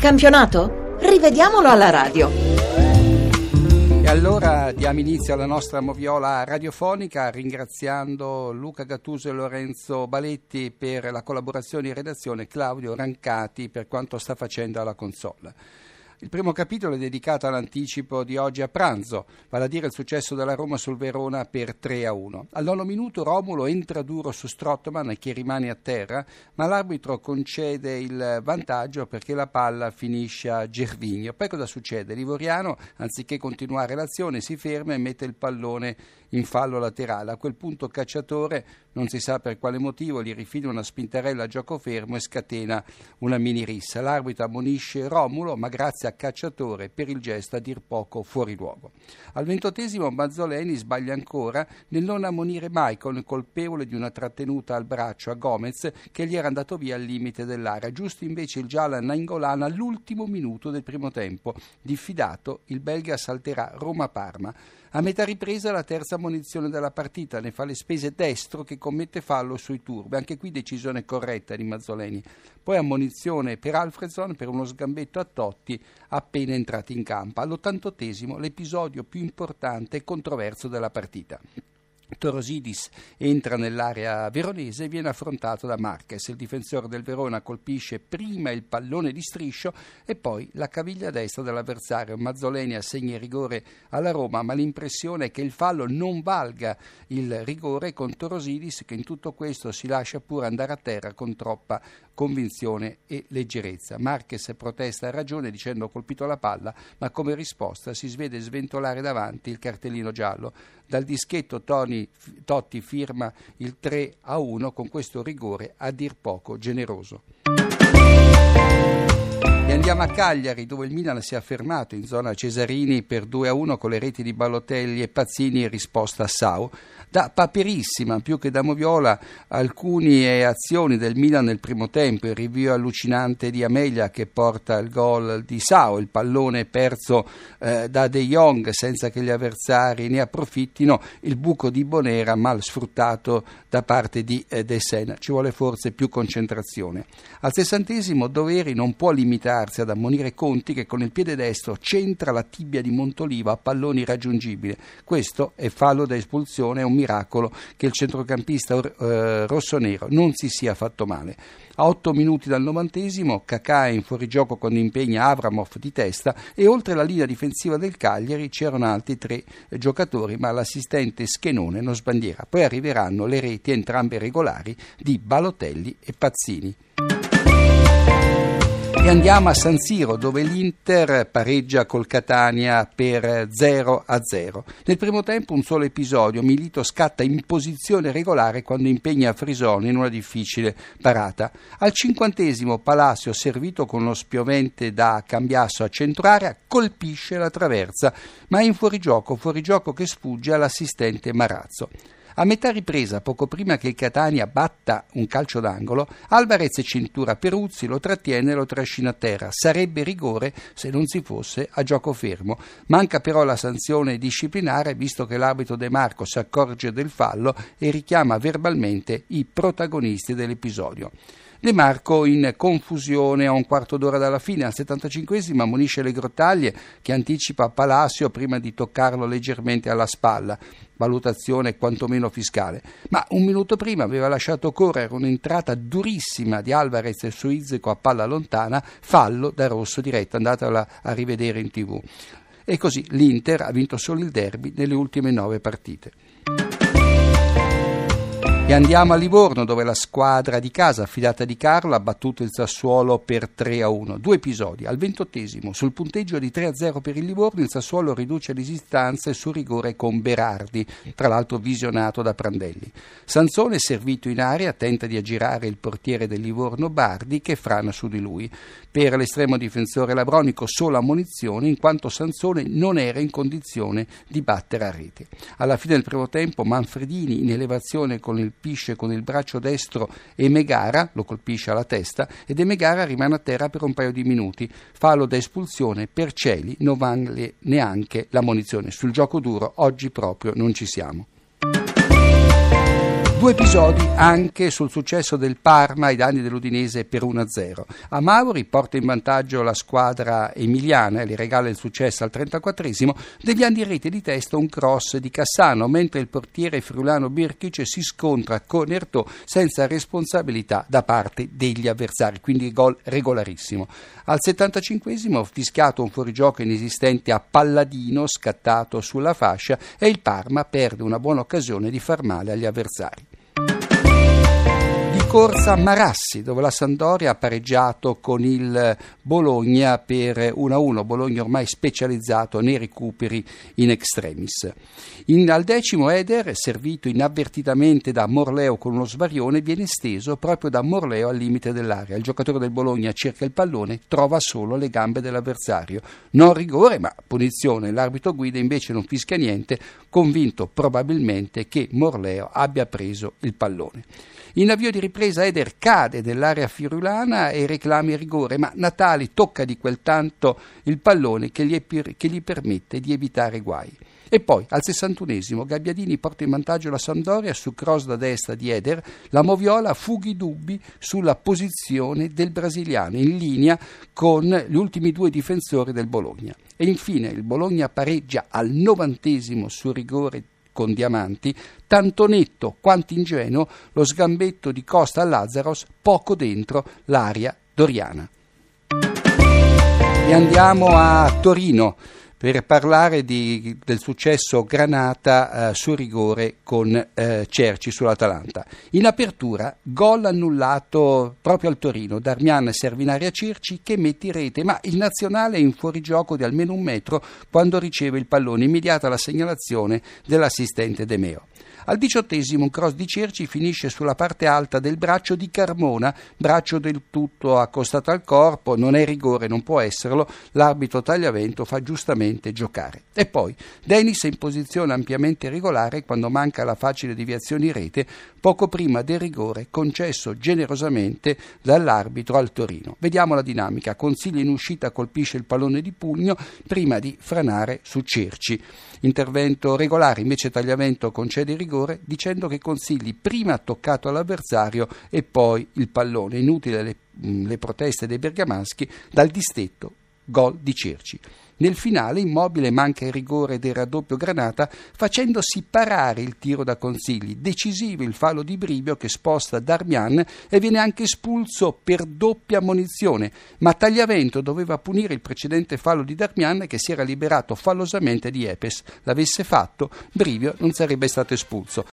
campionato? Rivediamolo alla radio. E allora diamo inizio alla nostra moviola radiofonica ringraziando Luca Gattuso e Lorenzo Baletti per la collaborazione in redazione, Claudio Rancati per quanto sta facendo alla console. Il primo capitolo è dedicato all'anticipo di oggi a pranzo, vale a dire il successo della Roma sul Verona per 3 a 1. Al nono minuto Romulo entra duro su Strottman che rimane a terra, ma l'arbitro concede il vantaggio perché la palla finisce a Gervigno. Poi cosa succede? Livoriano, anziché continuare l'azione, si ferma e mette il pallone in fallo laterale. A quel punto Cacciatore, non si sa per quale motivo, gli rifila una spintarella a gioco fermo e scatena una mini rissa. L'arbitro ammonisce Romulo, ma grazie a Cacciatore per il gesto a dir poco fuori luogo. Al ventottesimo Mazzoleni sbaglia ancora nel non ammonire Maicon, colpevole di una trattenuta al braccio a Gomez che gli era andato via al limite dell'area. Giusto invece il giallo a Nainggolan all'ultimo minuto del primo tempo. Diffidato, il belga salterà Roma-Parma. A metà ripresa la terza munizione della partita, ne fa le spese destro che commette fallo sui turbi, anche qui decisione corretta di Mazzoleni. Poi ammonizione per Alfredson per uno sgambetto a Totti appena entrati in campo. All'ottantottesimo l'episodio più importante e controverso della partita. Torosidis entra nell'area veronese e viene affrontato da Marquez. Il difensore del Verona colpisce prima il pallone di striscio e poi la caviglia destra dell'avversario. Mazzoleni assegna il rigore alla Roma, ma l'impressione è che il fallo non valga il rigore con Torosidis che in tutto questo si lascia pure andare a terra con troppa convinzione e leggerezza. Marquez protesta a ragione dicendo ho colpito la palla, ma come risposta si svede sventolare davanti il cartellino giallo. Dal dischetto Tony, Totti firma il 3 a 1 con questo rigore a dir poco generoso. Andiamo a Cagliari dove il Milan si è affermato in zona Cesarini per 2 a 1 con le reti di Ballotelli e Pazzini in risposta a Sau da paperissima più che da moviola alcune azioni del Milan nel primo tempo, il rinvio allucinante di Amelia che porta il gol di Sao, il pallone perso eh, da De Jong senza che gli avversari ne approfittino, il buco di Bonera mal sfruttato da parte di eh, De Sena. Ci vuole forse più concentrazione. Al sessantesimo Doveri non può limitarsi ad ammonire Conti che con il piede destro centra la tibia di Montoliva a palloni raggiungibili. Questo è fallo da espulsione, è un miracolo che il centrocampista eh, rossonero non si sia fatto male. A 8 minuti dal novantesimo, Kakà è in fuorigioco quando impegna Avramov di testa e oltre la linea difensiva del Cagliari c'erano altri tre giocatori, ma l'assistente Schenone non sbandiera. Poi arriveranno le reti entrambe regolari di Balotelli e Pazzini. Andiamo a San Siro dove l'Inter pareggia col Catania per 0 a 0. Nel primo tempo un solo episodio, Milito scatta in posizione regolare quando impegna Frisoni in una difficile parata. Al cinquantesimo Palacio, servito con lo spiovente da Cambiasso a centro area, colpisce la traversa, ma è in fuorigioco, fuorigioco che sfugge all'assistente Marazzo. A metà ripresa, poco prima che il Catania batta un calcio d'angolo, Alvarez cintura Peruzzi, lo trattiene e lo trascina a terra. Sarebbe rigore se non si fosse a gioco fermo. Manca però la sanzione disciplinare, visto che l'arbitro De Marco si accorge del fallo e richiama verbalmente i protagonisti dell'episodio. De Marco in confusione a un quarto d'ora dalla fine, al 75esimo ammonisce le grottaglie che anticipa Palacio prima di toccarlo leggermente alla spalla, valutazione quantomeno fiscale, ma un minuto prima aveva lasciato correre un'entrata durissima di Alvarez su Izzeco a palla lontana, fallo da rosso diretto, andatela a rivedere in tv. E così l'Inter ha vinto solo il derby nelle ultime nove partite. E andiamo a Livorno dove la squadra di casa affidata di Carlo ha battuto il Sassuolo per 3 a 1. Due episodi. Al ventottesimo, sul punteggio di 3 a 0 per il Livorno, il Sassuolo riduce le distanze su rigore con Berardi, tra l'altro visionato da Prandelli. Sansone, servito in area, tenta di aggirare il portiere del Livorno Bardi che frana su di lui. Per l'estremo difensore Labronico solo ammonizione in quanto Sansone non era in condizione di battere a rete. Alla fine del primo tempo Manfredini in elevazione con il colpisce con il braccio destro Emegara, lo colpisce alla testa ed Emegara rimane a terra per un paio di minuti. Fallo da espulsione per Celi, non vale neanche la munizione. Sul gioco duro oggi proprio non ci siamo. Due episodi anche sul successo del Parma ai danni dell'Udinese per 1-0. A Mauri porta in vantaggio la squadra emiliana e gli regala il successo al 34esimo, deviando in rete di testa un cross di Cassano, mentre il portiere friulano Birkic si scontra con Ertò senza responsabilità da parte degli avversari, quindi gol regolarissimo. Al 75esimo fischiato un fuorigioco inesistente a Palladino scattato sulla fascia e il Parma perde una buona occasione di far male agli avversari corsa Marassi, dove la Sandoria ha pareggiato con il Bologna per 1-1. Bologna ormai specializzato nei recuperi in extremis. In, al decimo Eder, servito inavvertitamente da Morleo con uno svarione, viene steso proprio da Morleo al limite dell'area. Il giocatore del Bologna cerca il pallone, trova solo le gambe dell'avversario. Non rigore, ma punizione. L'arbitro guida invece non fischia niente, convinto probabilmente che Morleo abbia preso il pallone. In avvio di ripresa Eder cade nell'area firulana e reclama il rigore, ma Natali tocca di quel tanto il pallone che gli, che gli permette di evitare guai. E poi al 61esimo Gabbiadini porta in vantaggio la Sampdoria su cross da destra di Eder, la Moviola fughi dubbi sulla posizione del brasiliano in linea con gli ultimi due difensori del Bologna. E infine il Bologna pareggia al novantesimo su rigore con diamanti, tanto netto quanto ingenuo lo sgambetto di Costa a Lazzaros poco dentro l'aria doriana. E andiamo a Torino per parlare di, del successo Granata eh, su rigore con eh, Cerci sull'Atalanta. In apertura, gol annullato proprio al Torino, Darmian serve in area Cerci che mette in rete, ma il nazionale è in fuorigioco di almeno un metro quando riceve il pallone, immediata la segnalazione dell'assistente De Meo. Al diciottesimo un cross di Cerci finisce sulla parte alta del braccio di Carmona, braccio del tutto accostato al corpo, non è rigore, non può esserlo, l'arbitro Tagliavento fa giustamente giocare. E poi Denis è in posizione ampiamente regolare quando manca la facile deviazione in rete, poco prima del rigore concesso generosamente dall'arbitro al Torino. Vediamo la dinamica, Consiglio in uscita colpisce il pallone di pugno prima di franare su Cerci. Intervento regolare, invece Tagliavento concede il rigore rigore dicendo che Consigli prima ha toccato all'avversario e poi il pallone. Inutile le, le proteste dei bergamaschi dal distetto gol di Cerci. Nel finale Immobile manca il rigore del raddoppio Granata facendosi parare il tiro da Consigli. Decisivo il fallo di Brivio che sposta Darmian e viene anche espulso per doppia munizione, ma Tagliavento doveva punire il precedente fallo di Darmian che si era liberato fallosamente di Epes. L'avesse fatto, Brivio non sarebbe stato espulso.